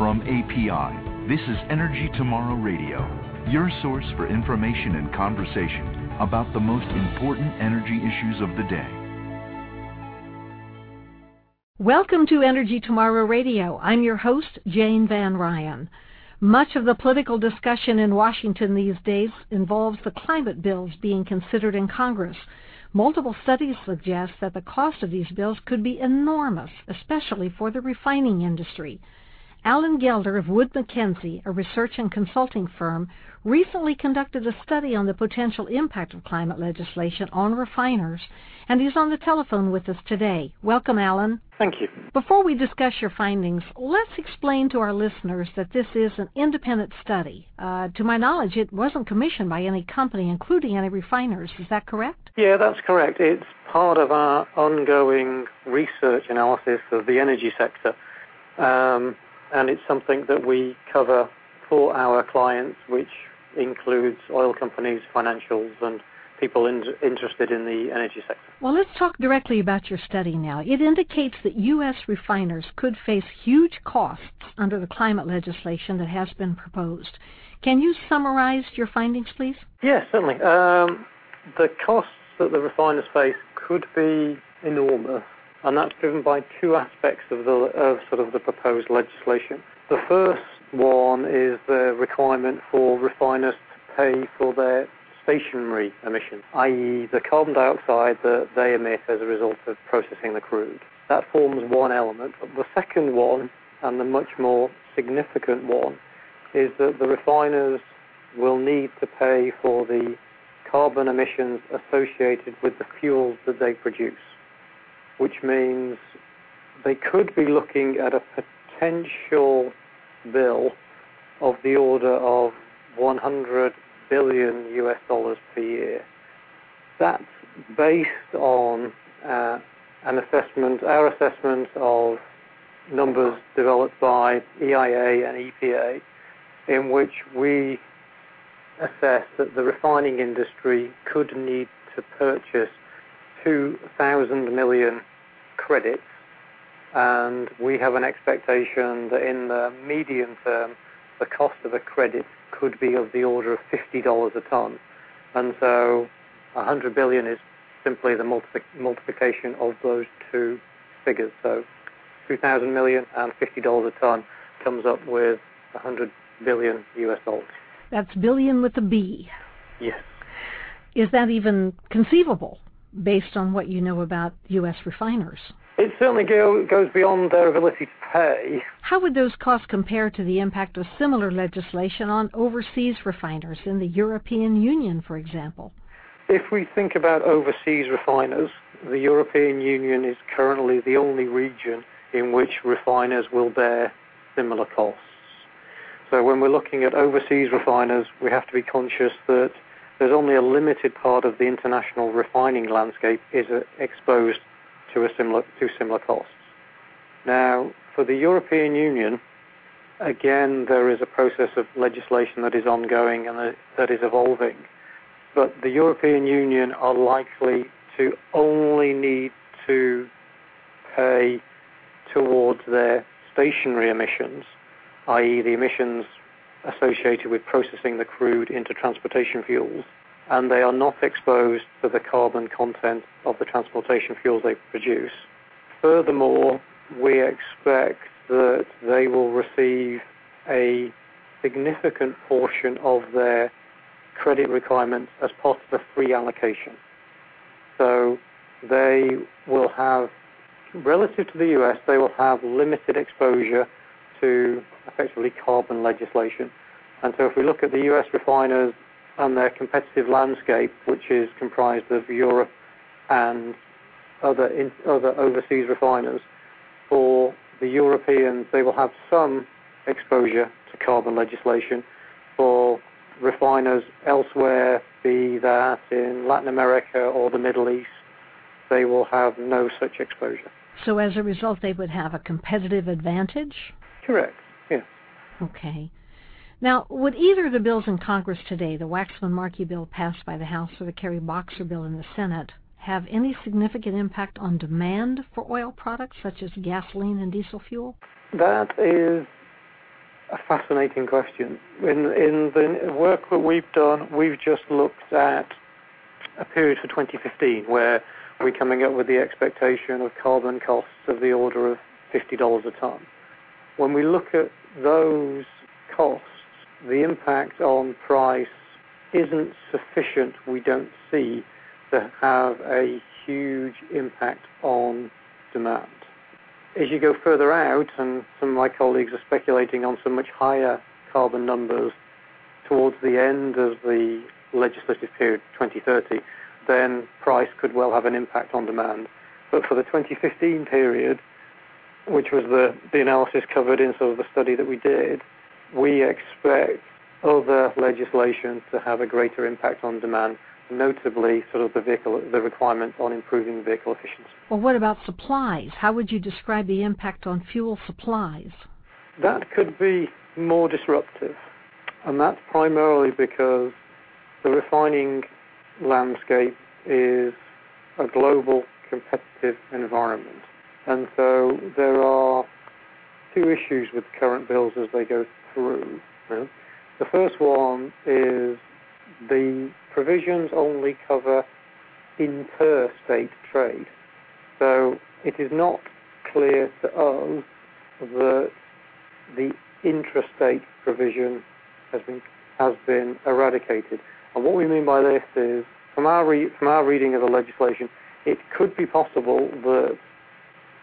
From API, this is Energy Tomorrow Radio, your source for information and conversation about the most important energy issues of the day. Welcome to Energy Tomorrow Radio. I'm your host, Jane Van Ryan. Much of the political discussion in Washington these days involves the climate bills being considered in Congress. Multiple studies suggest that the cost of these bills could be enormous, especially for the refining industry. Alan Gelder of Wood Mackenzie, a research and consulting firm, recently conducted a study on the potential impact of climate legislation on refiners, and he's on the telephone with us today. Welcome, Alan. Thank you. Before we discuss your findings, let's explain to our listeners that this is an independent study. Uh, to my knowledge, it wasn't commissioned by any company, including any refiners. Is that correct? Yeah, that's correct. It's part of our ongoing research analysis of the energy sector. Um, and it's something that we cover for our clients, which includes oil companies, financials, and people in, interested in the energy sector. Well, let's talk directly about your study now. It indicates that U.S. refiners could face huge costs under the climate legislation that has been proposed. Can you summarize your findings, please? Yes, certainly. Um, the costs that the refiners face could be enormous and that's driven by two aspects of the of sort of the proposed legislation. The first one is the requirement for refiners to pay for their stationary emissions, i.e., the carbon dioxide that they emit as a result of processing the crude. That forms one element. The second one, and the much more significant one, is that the refiners will need to pay for the carbon emissions associated with the fuels that they produce which means they could be looking at a potential bill of the order of 100 billion US dollars per year. That's based on uh, an assessment, our assessment of numbers developed by EIA and EPA, in which we assess that the refining industry could need to purchase 2,000 million credits, and we have an expectation that in the medium term, the cost of a credit could be of the order of $50 a ton. And so 100 billion is simply the multi- multiplication of those two figures. So 2,000 million and $50 a ton comes up with 100 billion US dollars. That's billion with a B. Yes. Is that even conceivable? Based on what you know about U.S. refiners. It certainly go, goes beyond their ability to pay. How would those costs compare to the impact of similar legislation on overseas refiners in the European Union, for example? If we think about overseas refiners, the European Union is currently the only region in which refiners will bear similar costs. So when we're looking at overseas refiners, we have to be conscious that there's only a limited part of the international refining landscape is uh, exposed to similar to similar costs. Now, for the European Union, again, there is a process of legislation that is ongoing and that is evolving. But the European Union are likely to only need to pay towards their stationary emissions, i.e., the emissions associated with processing the crude into transportation fuels, and they are not exposed to the carbon content of the transportation fuels they produce. Furthermore, we expect that they will receive a significant portion of their credit requirements as part of the free allocation. So they will have, relative to the US, they will have limited exposure to effectively carbon legislation. And so if we look at the US refiners and their competitive landscape, which is comprised of Europe and other, overseas refiners, for the Europeans, they will have some exposure to carbon legislation. For refiners elsewhere, be that in Latin America or the Middle East, they will have no such exposure. So as a result, they would have a competitive advantage? Correct. Yes. Okay. Now, would either of the bills in Congress today, the Waxman-Markey bill passed by the House or the Kerry-Boxer bill in the Senate, have any significant impact on demand for oil products such as gasoline and diesel fuel? That is a fascinating question. In, in the work that we've done, we've just looked at a period for 2015 where we're coming up with the expectation of carbon costs of the order of $50 a ton. When we look at those costs, the impact on price isn't sufficient, we don't see, to have a huge impact on demand. As you go further out, and some of my colleagues are speculating on some much higher carbon numbers towards the end of the legislative period, 2030, then price could well have an impact on demand. But for the 2015 period, which was the, the analysis covered in sort of the study that we did, we expect other legislation to have a greater impact on demand, notably sort of the vehicle, the requirement on improving vehicle efficiency. Well, what about supplies? How would you describe the impact on fuel supplies? That could be more disruptive, and that's primarily because the refining landscape is a global competitive environment. And so there are two issues with current bills as they go through. The first one is the provisions only cover interstate trade. So it is not clear to us that the intrastate provision has been has been eradicated. And what we mean by this is, from our re- from our reading of the legislation, it could be possible that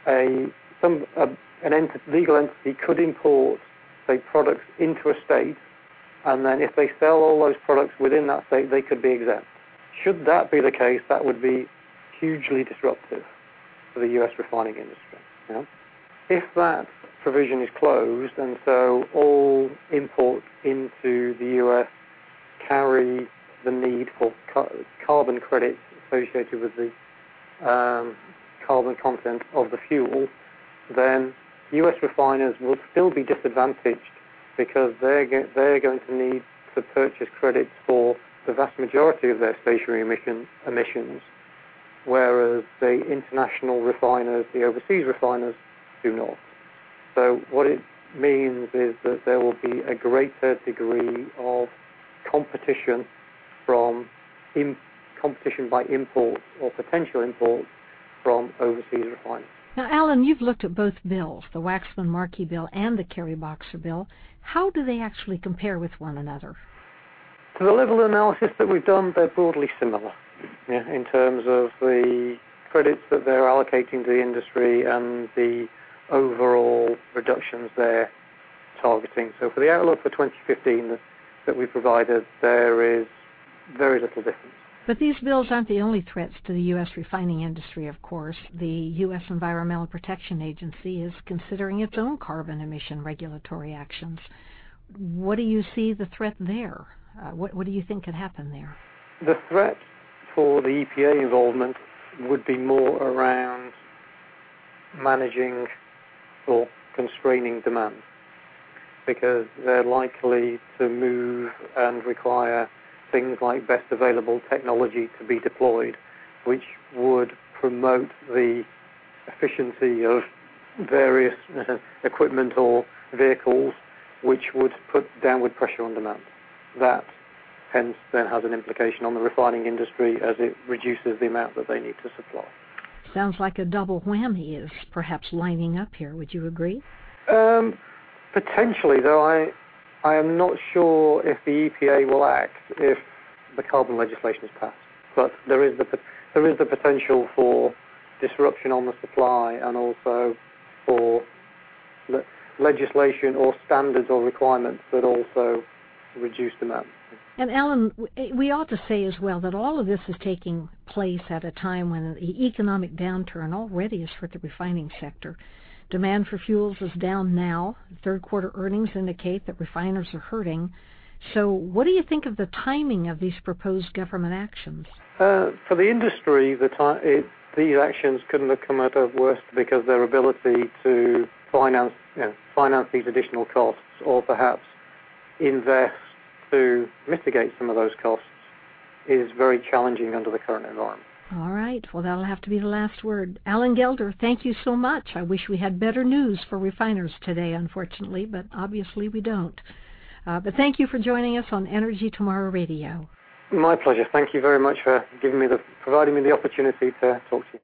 a some a, an ent- legal entity could import say products into a state and then if they sell all those products within that state, they could be exempt. Should that be the case, that would be hugely disruptive for the U.S. refining industry. Yeah? If that provision is closed, and so all imports into the U.S. carry the need for ca- carbon credits associated with the um, carbon content of the fuel, then U.S. refiners will still be disadvantaged because they're, ge- they're going to need to purchase credits for the vast majority of their stationary emission, emissions, whereas the international refiners, the overseas refiners, do not. So what it means is that there will be a greater degree of competition from competition by imports or potential imports from overseas refiners. Now, Alan, you've looked at both bills, the Waxman-Markey bill and the Kerry-Boxer bill. How do they actually compare with one another? To the level of analysis that we've done, they're broadly similar yeah, in terms of the credits that they're allocating to the industry and the overall reductions they're targeting. So for the outlook for 2015 that, that we provided, there is very little difference. But these bills aren't the only threats to the U.S. refining industry, of course. The U.S. Environmental Protection Agency is considering its own carbon emission regulatory actions. What do you see the threat there? Uh, what, what do you think could happen there? The threat for the EPA involvement would be more around managing or constraining demand because they're likely to move and require things like best available technology to be deployed, which would promote the efficiency of various uh, equipment or vehicles, which would put downward pressure on demand. That hence then has an implication on the refining industry as it reduces the amount that they need to supply. Sounds like a double whammy is perhaps lining up here. Would you agree? Um, potentially, though I I am not sure if the EPA will act if the carbon legislation is passed, but there is the there is the potential for disruption on the supply and also for le- legislation or standards or requirements that also reduce demand. And Alan, we ought to say as well that all of this is taking place at a time when the economic downturn already is hurt the refining sector. Demand for fuels is down now. Third quarter earnings indicate that refiners are hurting. So, what do you think of the timing of these proposed government actions? Uh, for the industry, these actions couldn't have come out of worse because their ability to finance, you know, finance these additional costs, or perhaps invest to mitigate some of those costs, is very challenging under the current environment. All right. Well, that'll have to be the last word. Alan Gelder, thank you so much. I wish we had better news for refiners today, unfortunately, but obviously we don't. Uh, but thank you for joining us on Energy Tomorrow Radio. My pleasure. Thank you very much for giving me the providing me the opportunity to talk to you.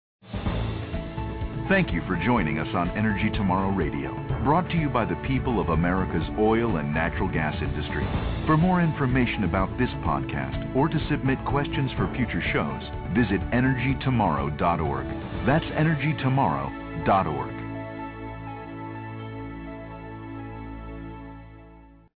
Thank you for joining us on Energy Tomorrow Radio, brought to you by the people of America's oil and natural gas industry. For more information about this podcast or to submit questions for future shows, visit energytomorrow.org. That's energytomorrow.org.